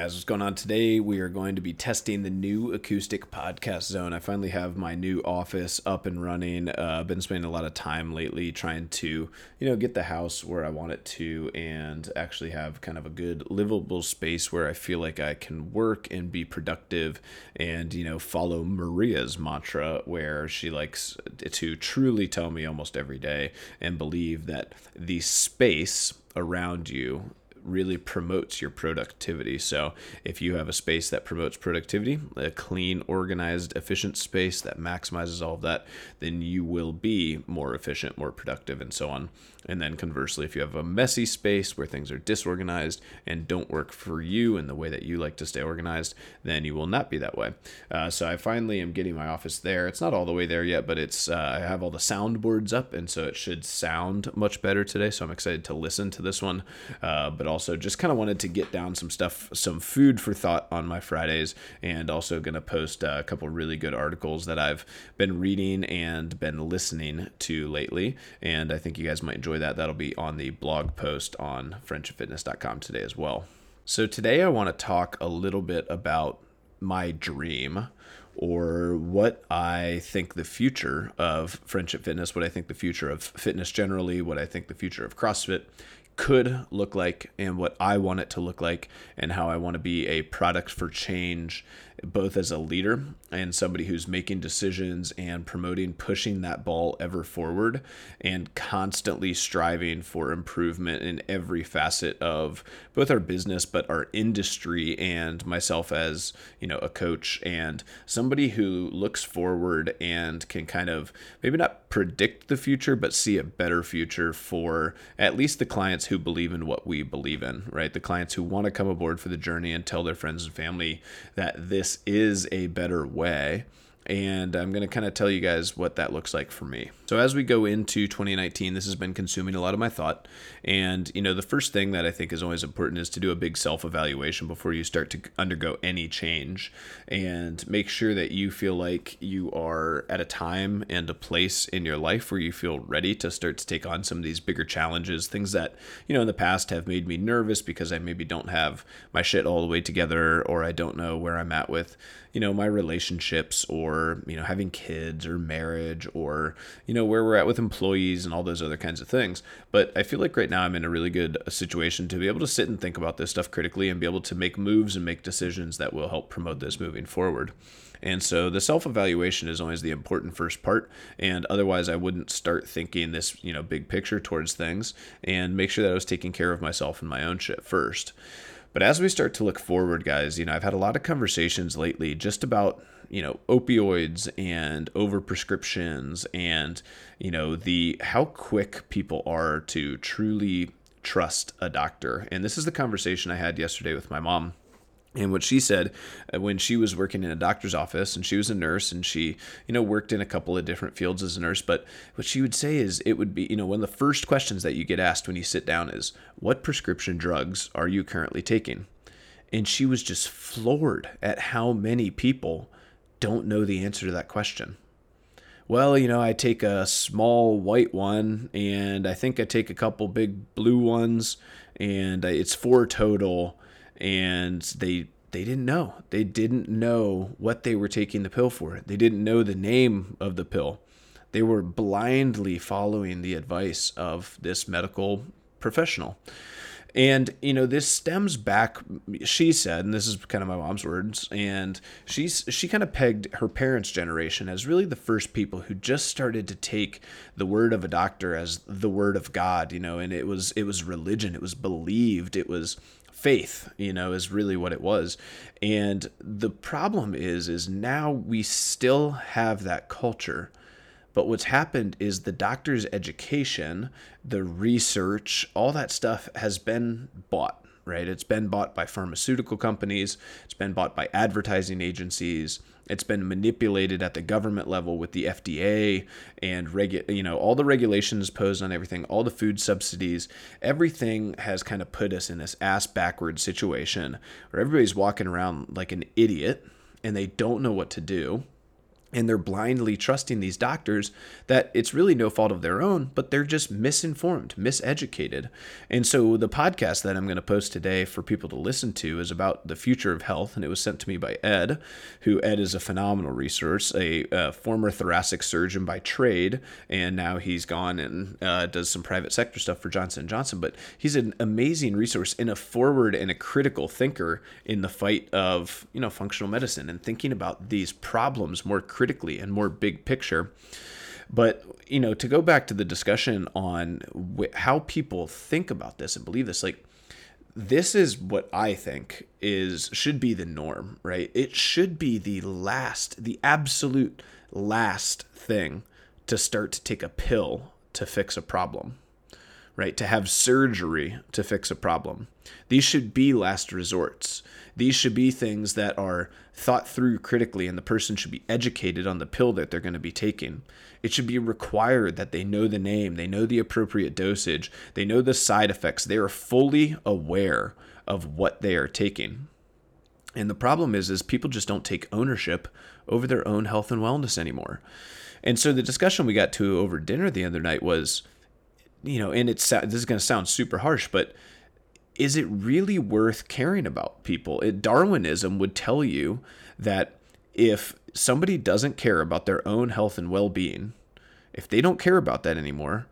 guys, what's going on today? We are going to be testing the new acoustic podcast zone. I finally have my new office up and running. Uh, I've been spending a lot of time lately trying to, you know, get the house where I want it to and actually have kind of a good livable space where I feel like I can work and be productive and, you know, follow Maria's mantra where she likes to truly tell me almost every day and believe that the space around you really promotes your productivity. So, if you have a space that promotes productivity, a clean, organized, efficient space that maximizes all of that, then you will be more efficient, more productive, and so on. And then conversely, if you have a messy space where things are disorganized and don't work for you in the way that you like to stay organized, then you will not be that way. Uh, so I finally am getting my office there. It's not all the way there yet, but it's uh, I have all the soundboards up, and so it should sound much better today. So I'm excited to listen to this one. Uh, but also just kind of wanted to get down some stuff, some food for thought on my Fridays, and also going to post a couple really good articles that I've been reading and been listening to lately. And I think you guys might enjoy that. That'll be on the blog post on friendshipfitness.com today as well. So today I want to talk a little bit about my dream or what I think the future of friendship fitness, what I think the future of fitness generally, what I think the future of CrossFit could look like and what I want it to look like and how I want to be a product for change both as a leader and somebody who's making decisions and promoting pushing that ball ever forward and constantly striving for improvement in every facet of both our business but our industry and myself as you know a coach and somebody who looks forward and can kind of maybe not predict the future but see a better future for at least the clients who believe in what we believe in right? The clients who want to come aboard for the journey and tell their friends and family that this this is a better way and I'm going to kind of tell you guys what that looks like for me. So as we go into 2019, this has been consuming a lot of my thought, and you know, the first thing that I think is always important is to do a big self-evaluation before you start to undergo any change and make sure that you feel like you are at a time and a place in your life where you feel ready to start to take on some of these bigger challenges, things that, you know, in the past have made me nervous because I maybe don't have my shit all the way together or I don't know where I'm at with, you know, my relationships or you know having kids or marriage or you know where we're at with employees and all those other kinds of things but i feel like right now i'm in a really good uh, situation to be able to sit and think about this stuff critically and be able to make moves and make decisions that will help promote this moving forward and so the self evaluation is always the important first part. And otherwise, I wouldn't start thinking this, you know, big picture towards things and make sure that I was taking care of myself and my own shit first. But as we start to look forward, guys, you know, I've had a lot of conversations lately just about you know opioids and overprescriptions and you know the how quick people are to truly trust a doctor. And this is the conversation i had yesterday with my mom and what she said uh, when she was working in a doctor's office and she was a nurse and she you know worked in a couple of different fields as a nurse but what she would say is it would be you know one of the first questions that you get asked when you sit down is what prescription drugs are you currently taking and she was just floored at how many people don't know the answer to that question. Well, you know, I take a small white one and I think I take a couple big blue ones and it's four total and they they didn't know. They didn't know what they were taking the pill for. They didn't know the name of the pill. They were blindly following the advice of this medical professional. And, you know, this stems back, she said, and this is kind of my mom's words, and she's, she kind of pegged her parents' generation as really the first people who just started to take the word of a doctor as the word of God, you know, and it was, it was religion, it was believed, it was faith, you know, is really what it was. And the problem is, is now we still have that culture but what's happened is the doctor's education, the research, all that stuff has been bought, right? It's been bought by pharmaceutical companies, it's been bought by advertising agencies, it's been manipulated at the government level with the FDA and regu- you know all the regulations posed on everything, all the food subsidies, everything has kind of put us in this ass backward situation where everybody's walking around like an idiot and they don't know what to do and they're blindly trusting these doctors that it's really no fault of their own, but they're just misinformed, miseducated. And so the podcast that I'm going to post today for people to listen to is about the future of health, and it was sent to me by Ed, who Ed is a phenomenal resource, a, a former thoracic surgeon by trade, and now he's gone and uh, does some private sector stuff for Johnson Johnson. But he's an amazing resource and a forward and a critical thinker in the fight of you know functional medicine and thinking about these problems more critically and more big picture. But you know, to go back to the discussion on wh- how people think about this and believe this, like this is what I think is should be the norm, right? It should be the last, the absolute last thing to start to take a pill to fix a problem, right? To have surgery to fix a problem. These should be last resorts. These should be things that are thought through critically, and the person should be educated on the pill that they're going to be taking. It should be required that they know the name, they know the appropriate dosage, they know the side effects, they are fully aware of what they are taking. And the problem is is people just don't take ownership over their own health and wellness anymore. And so the discussion we got to over dinner the other night was you know, and it's this is going to sound super harsh, but is it really worth caring about people? It, Darwinism would tell you that if somebody doesn't care about their own health and well being, if they don't care about that anymore,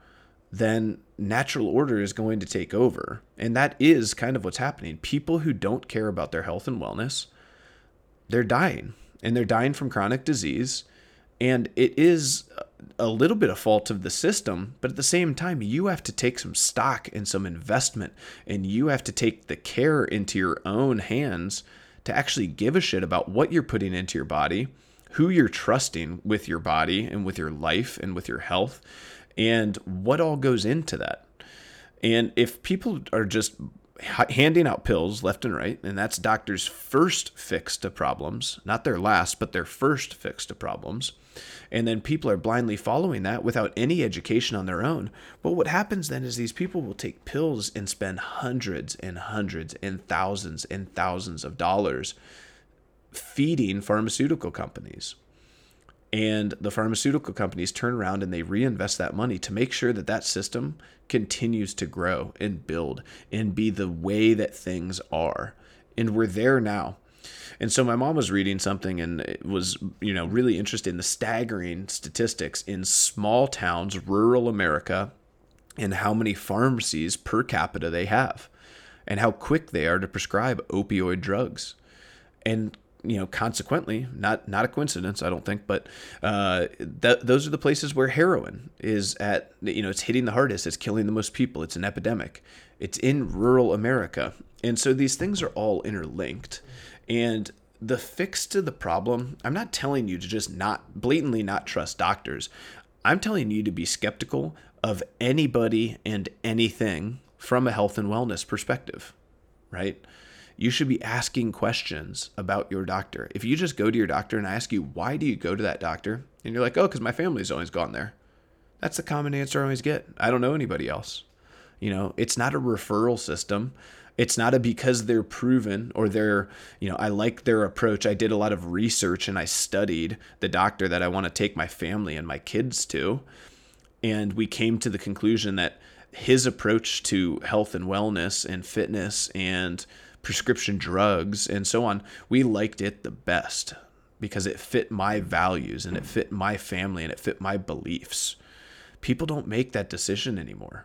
then natural order is going to take over. And that is kind of what's happening. People who don't care about their health and wellness, they're dying. And they're dying from chronic disease. And it is a little bit of fault of the system, but at the same time, you have to take some stock and some investment, and you have to take the care into your own hands to actually give a shit about what you're putting into your body, who you're trusting with your body and with your life and with your health, and what all goes into that. And if people are just handing out pills left and right, and that's doctors' first fix to problems, not their last, but their first fix to problems. And then people are blindly following that without any education on their own. But what happens then is these people will take pills and spend hundreds and hundreds and thousands and thousands of dollars feeding pharmaceutical companies. And the pharmaceutical companies turn around and they reinvest that money to make sure that that system continues to grow and build and be the way that things are. And we're there now. And so my mom was reading something and it was, you know, really interested in the staggering statistics in small towns, rural America, and how many pharmacies per capita they have and how quick they are to prescribe opioid drugs. And you know, consequently, not not a coincidence, I don't think, but uh, th- those are the places where heroin is at. You know, it's hitting the hardest. It's killing the most people. It's an epidemic. It's in rural America, and so these things are all interlinked. And the fix to the problem, I'm not telling you to just not blatantly not trust doctors. I'm telling you to be skeptical of anybody and anything from a health and wellness perspective, right? You should be asking questions about your doctor. If you just go to your doctor and I ask you, why do you go to that doctor? And you're like, oh, because my family's always gone there. That's the common answer I always get. I don't know anybody else. You know, it's not a referral system. It's not a because they're proven or they're, you know, I like their approach. I did a lot of research and I studied the doctor that I want to take my family and my kids to. And we came to the conclusion that his approach to health and wellness and fitness and prescription drugs and so on, we liked it the best because it fit my values and it fit my family and it fit my beliefs. People don't make that decision anymore.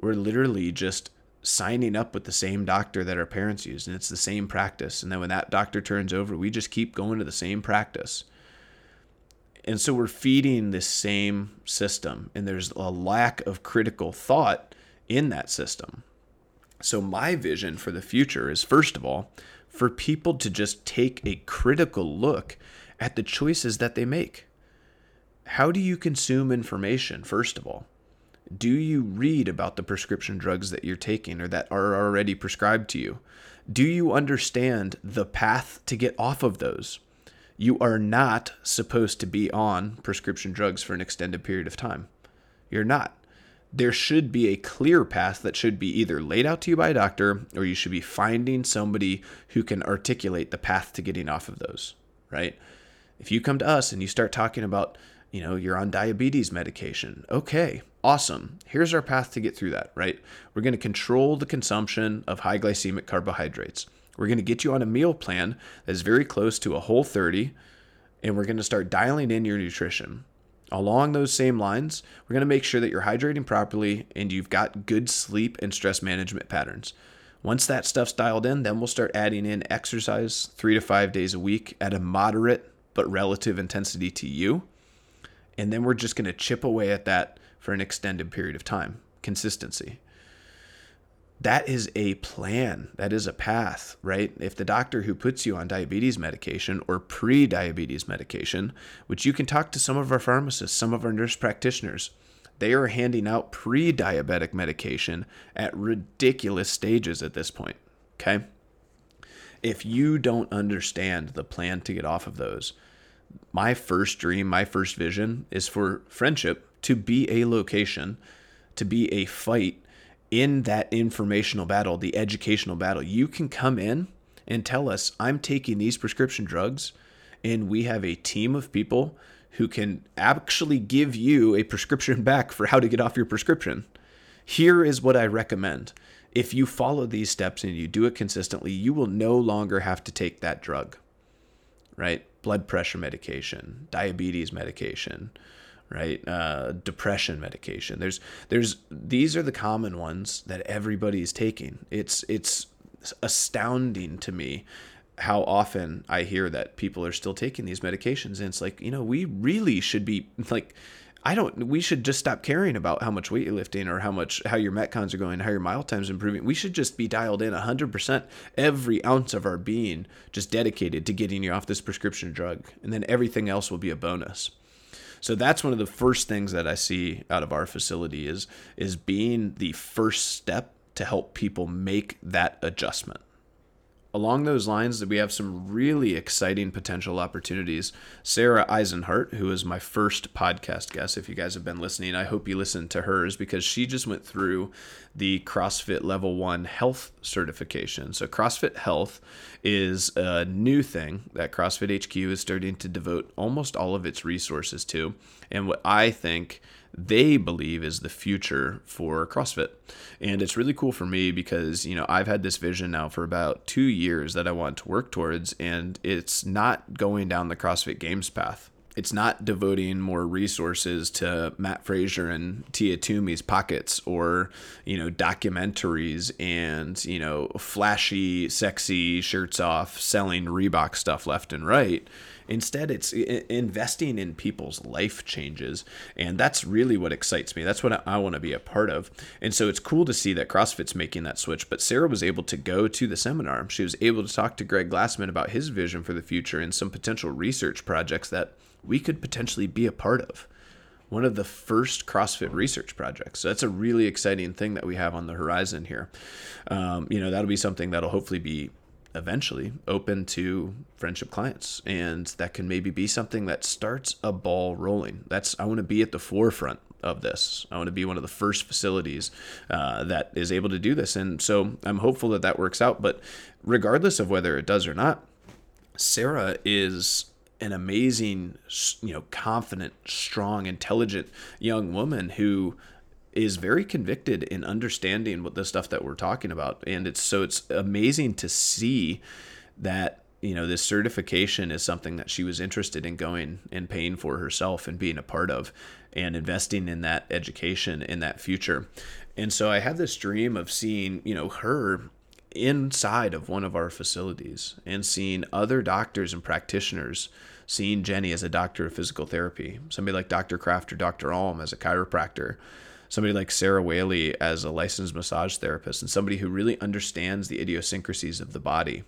We're literally just signing up with the same doctor that our parents used and it's the same practice. And then when that doctor turns over, we just keep going to the same practice. And so we're feeding this same system and there's a lack of critical thought in that system. So, my vision for the future is first of all, for people to just take a critical look at the choices that they make. How do you consume information, first of all? Do you read about the prescription drugs that you're taking or that are already prescribed to you? Do you understand the path to get off of those? You are not supposed to be on prescription drugs for an extended period of time. You're not there should be a clear path that should be either laid out to you by a doctor or you should be finding somebody who can articulate the path to getting off of those, right? If you come to us and you start talking about, you know, you're on diabetes medication, okay, awesome. Here's our path to get through that, right? We're going to control the consumption of high glycemic carbohydrates. We're going to get you on a meal plan that is very close to a whole 30, and we're going to start dialing in your nutrition. Along those same lines, we're going to make sure that you're hydrating properly and you've got good sleep and stress management patterns. Once that stuff's dialed in, then we'll start adding in exercise three to five days a week at a moderate but relative intensity to you. And then we're just going to chip away at that for an extended period of time. Consistency. That is a plan. That is a path, right? If the doctor who puts you on diabetes medication or pre diabetes medication, which you can talk to some of our pharmacists, some of our nurse practitioners, they are handing out pre diabetic medication at ridiculous stages at this point. Okay. If you don't understand the plan to get off of those, my first dream, my first vision is for friendship to be a location, to be a fight in that informational battle, the educational battle. You can come in and tell us, I'm taking these prescription drugs, and we have a team of people who can actually give you a prescription back for how to get off your prescription. Here is what I recommend. If you follow these steps and you do it consistently, you will no longer have to take that drug, right? Blood pressure medication, diabetes medication, right? Uh, depression medication. There's, there's, these are the common ones that everybody is taking. It's, it's astounding to me how often I hear that people are still taking these medications. And it's like, you know, we really should be like, I don't, we should just stop caring about how much weight you're lifting or how much, how your Metcons are going, how your mile time's improving. We should just be dialed in 100%, every ounce of our being just dedicated to getting you off this prescription drug. And then everything else will be a bonus. So that's one of the first things that I see out of our facility is is being the first step to help people make that adjustment along those lines, that we have some really exciting potential opportunities. Sarah Eisenhart, who is my first podcast guest, if you guys have been listening, I hope you listened to hers because she just went through the CrossFit Level 1 Health certification. So, CrossFit Health is a new thing that CrossFit HQ is starting to devote almost all of its resources to. And what I think they believe is the future for CrossFit. And it's really cool for me because, you know, I've had this vision now for about two years that I want to work towards, and it's not going down the CrossFit Games path. It's not devoting more resources to Mat Fraser and Tia Toomey's pockets or, you know, documentaries and, you know, flashy, sexy shirts off, selling Reebok stuff left and right Instead, it's investing in people's life changes. And that's really what excites me. That's what I want to be a part of. And so it's cool to see that CrossFit's making that switch. But Sarah was able to go to the seminar. She was able to talk to Greg Glassman about his vision for the future and some potential research projects that we could potentially be a part of. One of the first CrossFit research projects. So that's a really exciting thing that we have on the horizon here. Um, you know, that'll be something that'll hopefully be eventually open to friendship clients. And that can maybe be something that starts a ball rolling. That's i want to be at the forefront of this. I want to be one of the first facilities uh, that is able to do this. And so i'm hopeful that that works out. But regardless of whether it does or not sarah is an amazing you know confident strong intelligent young woman who is very convicted in understanding what the stuff that we're talking about. And it's so it's amazing to see that you know this certification is something that she was interested in going and paying for herself and being a part of and investing in that education in that future. And so i had this dream of seeing you know her inside of one of our facilities and seeing other doctors and practitioners seeing jenny as a doctor of physical therapy somebody like dr kraft or dr alm as a chiropractor somebody like Sarah Whaley as a licensed massage therapist and somebody who really understands the idiosyncrasies of the body.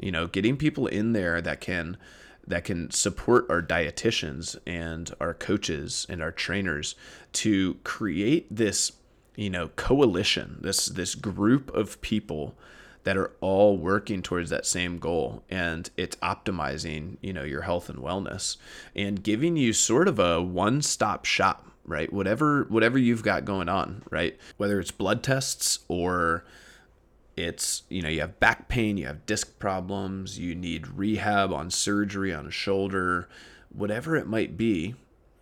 You know, getting people in there that can that can support our dietitians and our coaches and our trainers to create this, you know, coalition, this this group of people that are all working towards that same goal and it's optimizing you know your health and wellness and giving you sort of a one-stop shop right? Whatever whatever you've got going on, right? Whether it's blood tests or it's you know you have back pain you have disc problems you need rehab on surgery on a shoulder whatever it might be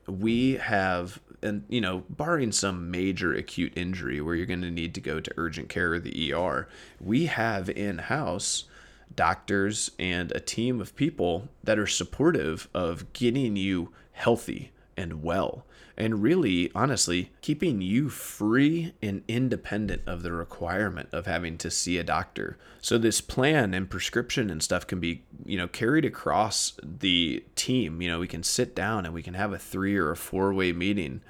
we have and you know barring some major acute injury where you're going to need to go to urgent care or the ER we have in house doctors and a team of people that are supportive of getting you healthy and well and really honestly keeping you free and independent of the requirement of having to see a doctor. So this plan and prescription and stuff can be you know carried across the team. You know we can sit down and we can have a three or a four way meeting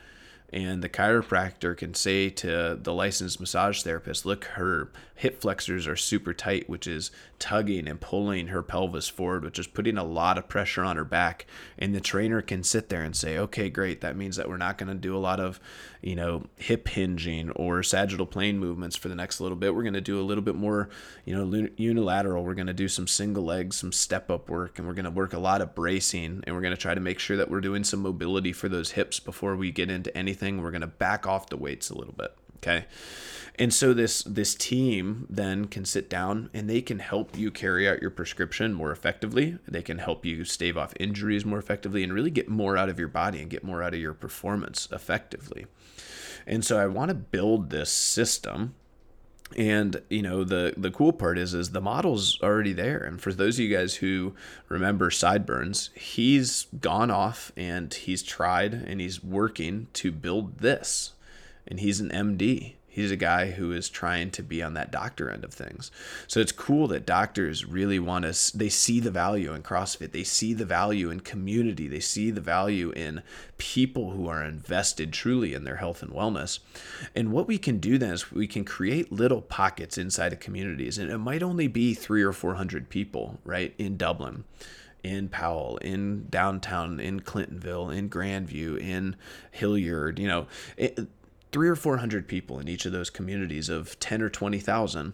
and the chiropractor can say to the licensed massage therapist, look, her hip flexors are super tight, which is tugging and pulling her pelvis forward, which is putting a lot of pressure on her back. And the trainer can sit there and say, okay, great. That means that we're not going to do a lot of, you know, hip hinging or sagittal plane movements for the next little bit. We're going to do a little bit more, you know, unilateral. We're going to do some single legs, some step up work, and we're going to work a lot of bracing. And we're going to try to make sure that we're doing some mobility for those hips before we get into anything we're going to back off the weights a little bit. Okay. And so this this team then can sit down and they can help you carry out your prescription more effectively. They can help you stave off injuries more effectively and really get more out of your body and get more out of your performance effectively. And so I want to build this system and you know the the cool part is is the model's already there and for those of you guys who remember sideburns he's gone off and he's tried and he's working to build this and he's an md He's a guy who is trying to be on that doctor end of things. So it's cool that doctors really want to, they see the value in CrossFit. They see the value in community. They see the value in people who are invested truly in their health and wellness. And what we can do then is we can create little pockets inside of communities. And it might only be three or 400 people, right, in Dublin in Powell, in downtown, in Clintonville, in Grandview, in Hilliard, you know, it, three or four hundred people in each of those communities of 10 or 20,000.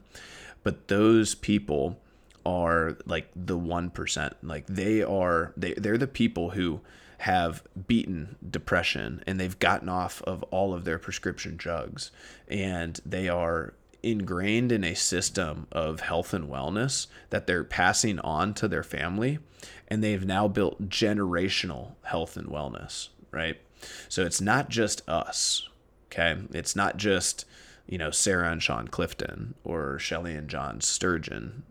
But those people are like the 1%. Like they are, they, they're the people who have beaten depression and they've gotten off of all of their prescription drugs and they are ingrained in a system of health and wellness that they're passing on to their family and they've now built generational health and wellness right so it's not just us Okay. It's not just, you know, Sarah and Sean Clifton or Shelly and John Sturgeon.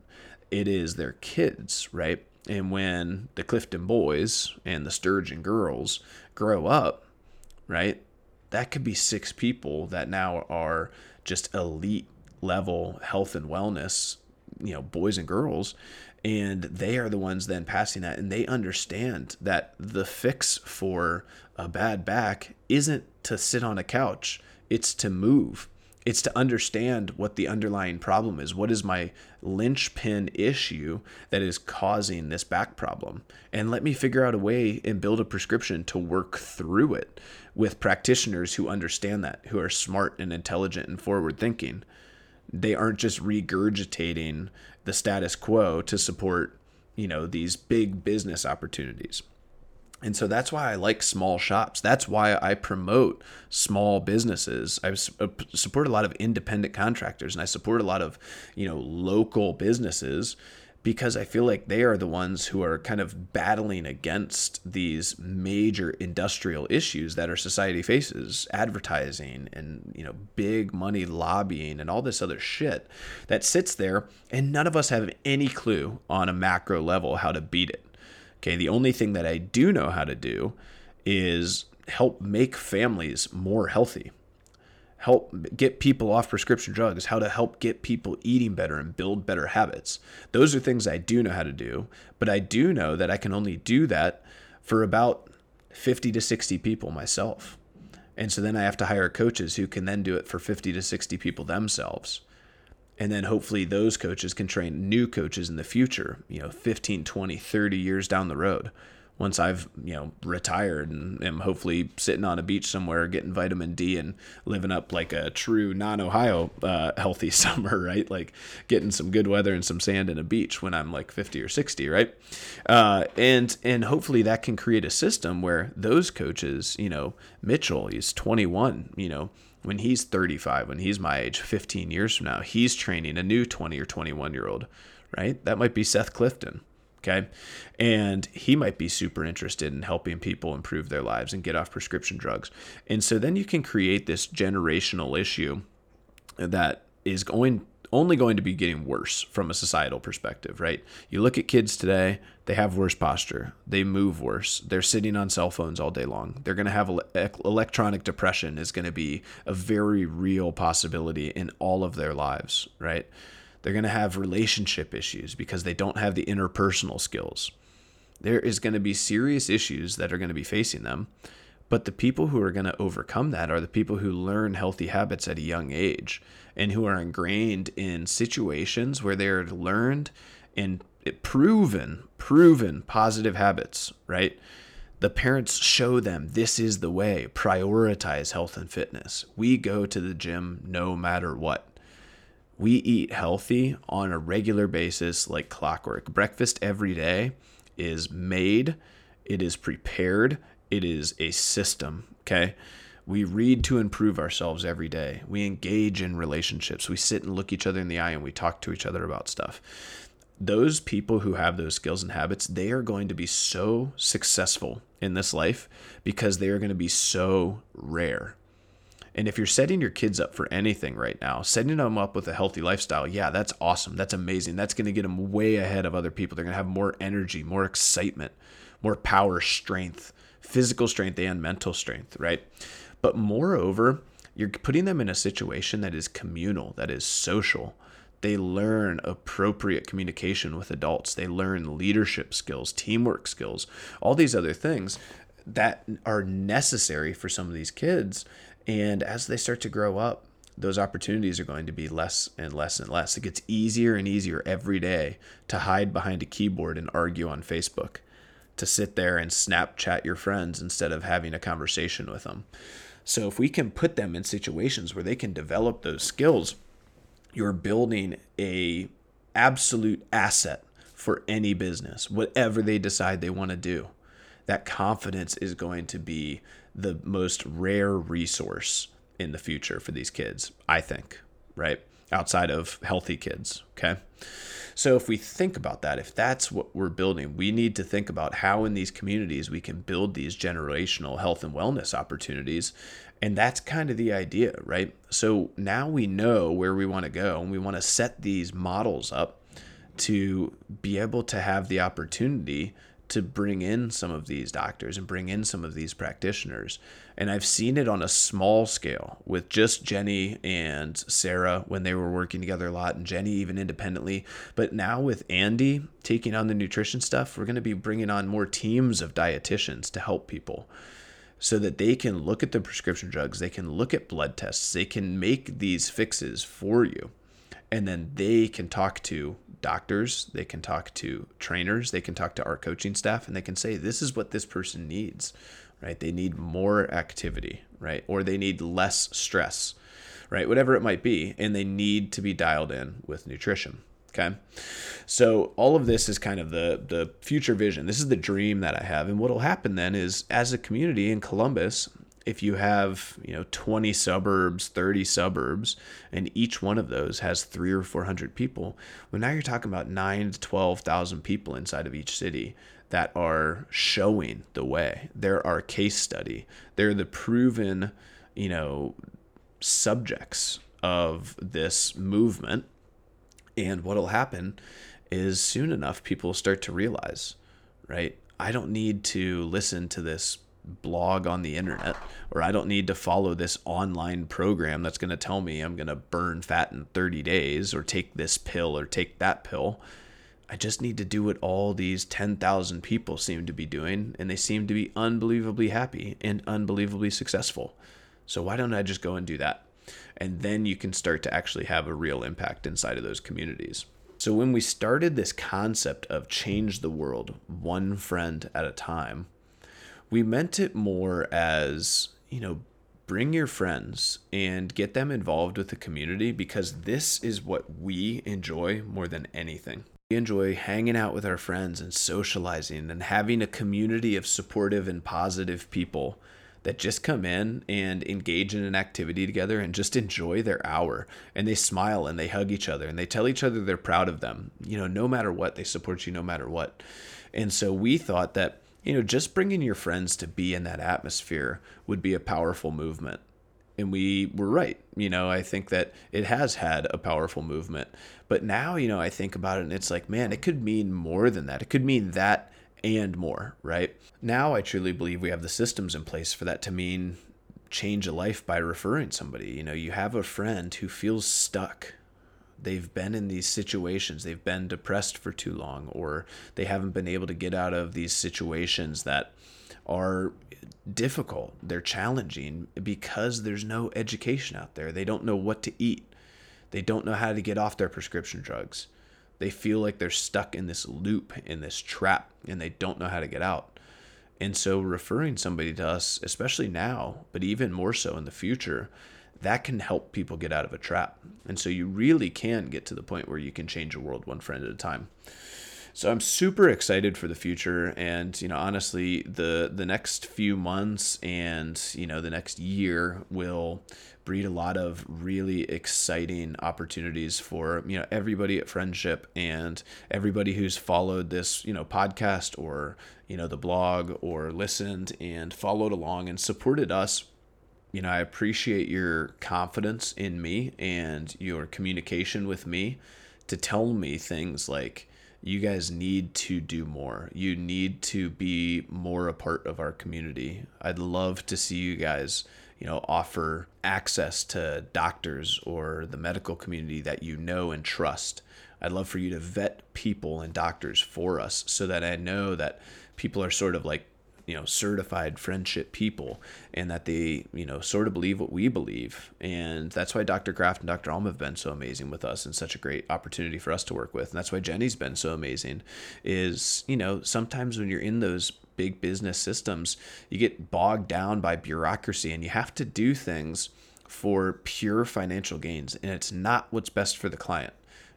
It is their kids, right? And when the Clifton boys and the Sturgeon girls grow up, right, that could be six people that now are just elite level health and wellness, you know, boys and girls. And they are the ones then passing that. And they understand that the fix for a bad back isn't to sit on a couch, it's to move. It's to understand what the underlying problem is. What is my linchpin issue that is causing this back problem? And let me figure out a way and build a prescription to work through it with practitioners who understand that, who are smart and intelligent and forward thinking. They aren't just regurgitating the status quo to support, you know, these big business opportunities. And so that's why I like small shops. That's why I promote small businesses. I uh, support a lot of independent contractors and I support a lot of, you know, local businesses because I feel like they are the ones who are kind of battling against these major industrial issues that our society faces, advertising and, you know, big money lobbying and all this other shit that sits there and none of us have any clue on a macro level how to beat it. Okay, the only thing that I do know how to do is help make families more healthy, help get people off prescription drugs, how to help get people eating better and build better habits. Those are things I do know how to do, but I do know that I can only do that for about 50 to 60 people myself. And so then I have to hire coaches who can then do it for 50 to 60 people themselves and then hopefully those coaches can train new coaches in the future you know 15 20 30 years down the road once I've you know retired and am hopefully sitting on a beach somewhere getting vitamin D and living up like a true non-Ohio uh, healthy summer, right? Like getting some good weather and some sand and a beach when I'm like 50 or 60, right? Uh, and and hopefully that can create a system where those coaches, you know, Mitchell, he's 21, you know, when he's 35, when he's my age, 15 years from now, he's training a new 20 or 21 year old, right? That might be Seth Clifton. Okay. And he might be super interested in helping people improve their lives and get off prescription drugs. And so then you can create this generational issue that is going only going to be getting worse from a societal perspective, right? You look at kids today, they have worse posture, they move worse, they're sitting on cell phones all day long. They're going to have electronic depression is going to be a very real possibility in all of their lives, right? They're going to have relationship issues because they don't have the interpersonal skills. There is going to be serious issues that are going to be facing them. But the people who are going to overcome that are the people who learn healthy habits at a young age and who are ingrained in situations where they're learned and proven, proven positive habits, right? The parents show them this is the way, prioritize health and fitness. We go to the gym no matter what. We eat healthy on a regular basis like clockwork. Breakfast every day is made, it is prepared, it is a system, okay? We read to improve ourselves every day. We engage in relationships. We sit and look each other in the eye and we talk to each other about stuff. Those people who have those skills and habits, they are going to be so successful in this life because they are going to be so rare. And if you're setting your kids up for anything right now, setting them up with a healthy lifestyle, yeah, that's awesome. That's amazing. That's going to get them way ahead of other people. They're going to have more energy, more excitement, more power, strength, physical strength, and mental strength, right? But moreover, you're putting them in a situation that is communal, that is social. They learn appropriate communication with adults. They learn leadership skills, teamwork skills, all these other things that are necessary for some of these kids. And as they start to grow up, those opportunities are going to be less and less and less. It gets easier and easier every day to hide behind a keyboard and argue on Facebook, to sit there and Snapchat your friends instead of having a conversation with them. So if we can put them in situations where they can develop those skills, you're building a absolute asset for any business, whatever they decide they want to do. That confidence is going to be the most rare resource in the future for these kids, I think, right? Outside of healthy kids, okay? So if we think about that, if that's what we're building, we need to think about how in these communities we can build these generational health and wellness opportunities. And that's kind of the idea, right? So now we know where we want to go and we want to set these models up to be able to have the opportunity to bring in some of these doctors and bring in some of these practitioners. And I've seen it on a small scale with just Jenny and Sarah when they were working together a lot, and Jenny even independently. But now with Andy taking on the nutrition stuff, we're going to be bringing on more teams of dietitians to help people so that they can look at the prescription drugs, they can look at blood tests, they can make these fixes for you. And then they can talk to doctors, they can talk to trainers, they can talk to our coaching staff, and they can say, this is what this person needs, right? They need more activity, right? Or they need less stress, right? Whatever it might be. And they need to be dialed in with nutrition. Okay. So all of this is kind of the the future vision. This is the dream that I have. And what'll happen then is as a community in Columbus, if you have you know 20 suburbs 30 suburbs and each one of those has three or 400 people well now you're talking about 9 to 12,000 people inside of each city that are showing the way. They're our case study. They're the proven you know subjects of this movement. And what'll happen is soon enough people start to realize right i don't need to listen to this blog on the internet or I don't need to follow this online program that's going to tell me I'm going to burn fat in 30 days or take this pill or take that pill. I just need to do what all these 10,000 people seem to be doing and they seem to be unbelievably happy and unbelievably successful. So why don't I just go and do that? And then you can start to actually have a real impact inside of those communities. So when we started this concept of change the world one friend at a time, we meant it more as, you know, bring your friends and get them involved with the community because this is what we enjoy more than anything. We enjoy hanging out with our friends and socializing and having a community of supportive and positive people that just come in and engage in an activity together and just enjoy their hour. And they smile and they hug each other and they tell each other they're proud of them you know no matter what. They support you no matter what. And so we thought that you know just bringing your friends to be in that atmosphere would be a powerful movement and we were right. You know, I think that it has had a powerful movement. But now, you know, I think about it and it's like, man, it could mean more than that. It could mean that and more, right? Now I truly believe we have the systems in place for that to mean change a life by referring somebody. You know, you have a friend who feels stuck. They've been in these situations, they've been depressed for too long, or they haven't been able to get out of these situations that are difficult. They're challenging because there's no education out there. They don't know what to eat. They don't know how to get off their prescription drugs. They feel like they're stuck in this loop, in this trap, and they don't know how to get out. And so, referring somebody to us, especially now, but even more so in the future, that can help people get out of a trap. And so, you really can get to the point where you can change a world one friend at a time. So I'm super excited for the future, and you know, honestly, the the next few months and you know the next year will breed a lot of really exciting opportunities for you know everybody at Friendship and everybody who's followed this you know podcast or you know the blog or listened and followed along and supported us you know, I appreciate your confidence in me and your communication with me to tell me things like, you guys need to do more. You need to be more a part of our community. I'd love to see you guys, you know, offer access to doctors or the medical community that you know and trust. I'd love for you to vet people and doctors for us so that I know that people are sort of like you know certified friendship people and that they you know sort of believe what we believe. And that's why dr kraft and dr alma have been so amazing with us and such a great opportunity for us to work with. And that's why jenny's been so amazing is you know sometimes when you're in those big business systems you get bogged down by bureaucracy and you have to do things for pure financial gains. And it's not what's best for the client.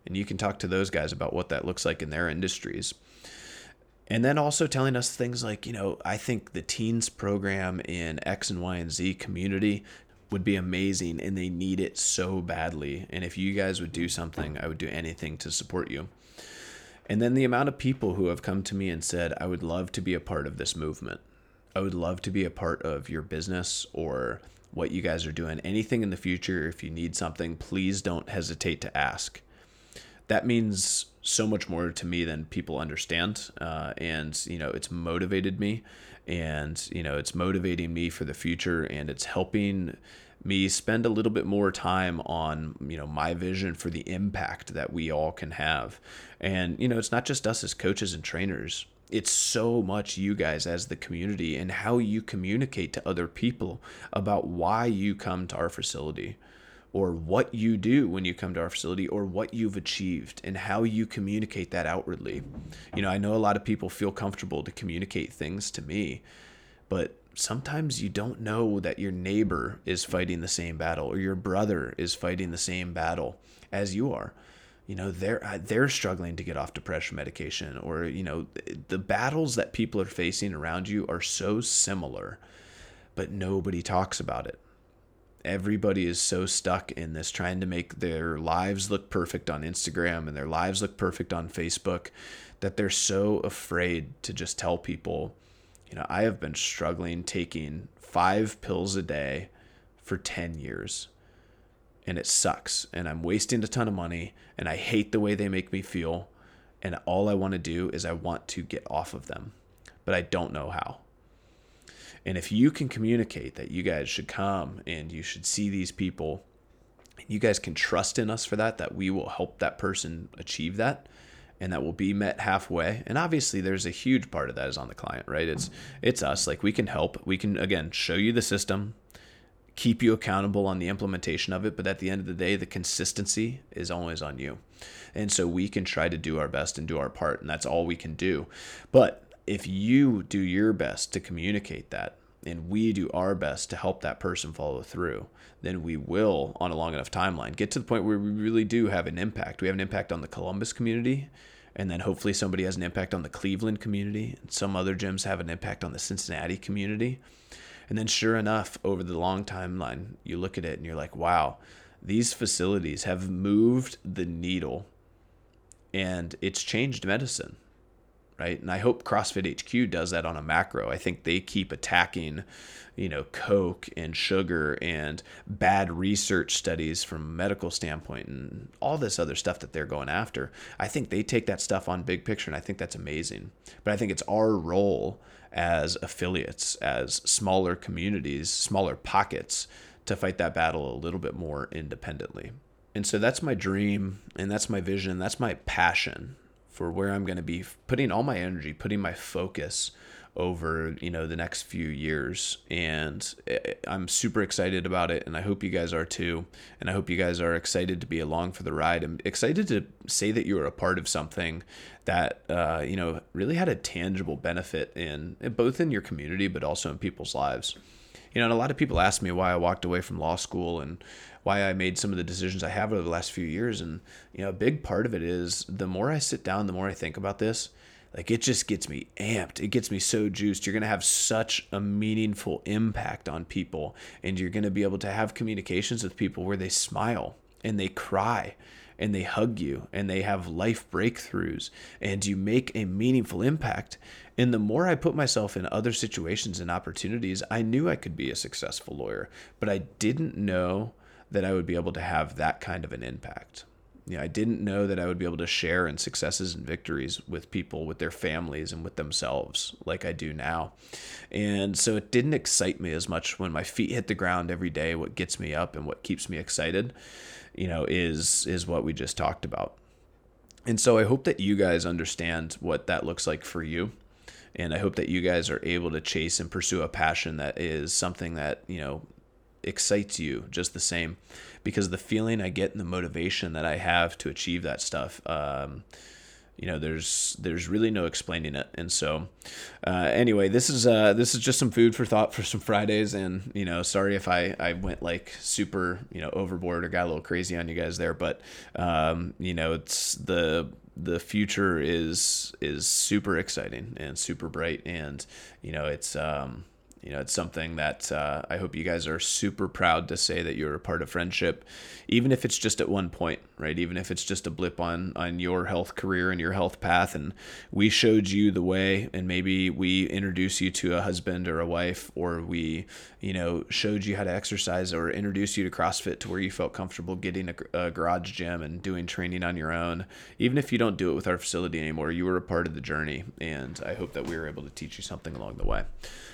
And you can talk to those guys about what that looks like in their industries and then also telling us things like, you know, I think the teens program in X and Y and Z community would be amazing and they need it so badly. And if you guys would do something, I would do anything to support you. And then the amount of people who have come to me and said, I would love to be a part of this movement. I would love to be a part of your business or what you guys are doing. Anything in the future, if you need something, please don't hesitate to ask that means so much more to me than people understand. Uh, and, you know, it's motivated me and, you know, it's motivating me for the future and it's helping me spend a little bit more time on, you know, my vision for the impact that we all can have. And, you know, it's not just us as coaches and trainers. It's so much you guys as the community and how you communicate to other people about why you come to our facility or what you do when you come to our facility or what you've achieved and how you communicate that outwardly. You know, I know a lot of people feel comfortable to communicate things to me, but sometimes you don't know that your neighbor is fighting the same battle or your brother is fighting the same battle as you are. You know, they're uh, they're struggling to get off depression medication or you know, the battles that people are facing around you are so similar, but nobody talks about it everybody is so stuck in this trying to make their lives look perfect on Instagram and their lives look perfect on Facebook that they're so afraid to just tell people, you know, I have been struggling taking five pills a day for 10 years and it sucks and I'm wasting a ton of money and I hate the way they make me feel and all I want to do is I want to get off of them, but I don't know how. And if you can communicate that you guys should come and you should see these people, you guys can trust in us for that, that we will help that person achieve that and that will be met halfway. And obviously there's a huge part of that is on the client, right? It's it's us. Like we can help. We can again show you the system, keep you accountable on the implementation of it, but at the end of the day, the consistency is always on you. And so we can try to do our best and do our part, and that's all we can do. But if you do your best to communicate that and we do our best to help that person follow through, then we will, on a long enough timeline, get to the point where we really do have an impact. We have an impact on the Columbus community, and then hopefully somebody has an impact on the Cleveland community, and some other gyms have an impact on the Cincinnati community. And then, sure enough, over the long timeline, you look at it and you're like, wow, these facilities have moved the needle and it's changed medicine right? And I hope CrossFit HQ does that on a macro. I think they keep attacking, you know, Coke and sugar and bad research studies from medical standpoint and all this other stuff that they're going after. I think they take that stuff on big picture, and I think that's amazing. But I think it's our role as affiliates, as smaller communities, smaller pockets, to fight that battle a little bit more independently. And so that's my dream and that's my vision, that's my passion for where I'm going to be putting all my energy, putting my focus over, you know, the next few years. And eh, I'm super excited about it. And I hope you guys are too. And I hope you guys are excited to be along for the ride. I'm excited to say that you are a part of something that, uh, you know, really had a tangible benefit in both in your community, but also in people's lives. You know, and a lot of people ask me why I walked away from law school and why I made some of the decisions I have over the last few years. And, you know, a big part of it is the more I sit down, the more I think about this, like it just gets me amped. It gets me so juiced. You're going to have such a meaningful impact on people. And you're going to be able to have communications with people where they smile and they cry and they hug you and they have life breakthroughs and you make a meaningful impact. And the more I put myself in other situations and opportunities, I knew I could be a successful lawyer, but I didn't know that I would be able to have that kind of an impact. You know, I didn't know that I would be able to share in successes and victories with people, with their families, and with themselves like I do now. And so it didn't excite me as much when my feet hit the ground every day. What gets me up and what keeps me excited, you know, is is what we just talked about. And so I hope that you guys understand what that looks like for you. And I hope that you guys are able to chase and pursue a passion that is something that, you know, excites you just the same because the feeling I get and the motivation that I have to achieve that stuff, um, you know, there's there's really no explaining it. And so, uh, anyway, this is uh, this is just some food for thought for some Fridays. And you know, sorry if I I went like super you know overboard or got a little crazy on you guys there, but um, you know, it's the the future is is super exciting and super bright and you know it's um you know, it's something that uh, I hope you guys are super proud to say that you're a part of friendship, even if it's just at one point, right? Even if it's just a blip on on your health career and your health path, and we showed you the way, and maybe we introduce you to a husband or a wife, or we, you know, showed you how to exercise, or introduce you to CrossFit to where you felt comfortable getting a, a garage gym and doing training on your own. Even if you don't do it with our facility anymore, you were a part of the journey, and I hope that we were able to teach you something along the way.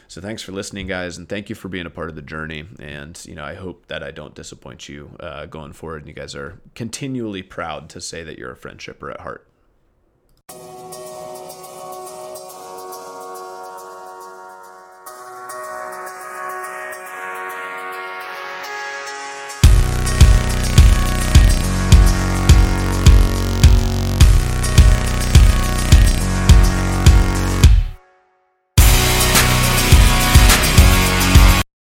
So thanks for listening, guys, and thank you for being a part of the journey. And you know, I hope that I don't disappoint you uh, going forward, and you guys are continually proud to say that you're a friendshipper at heart.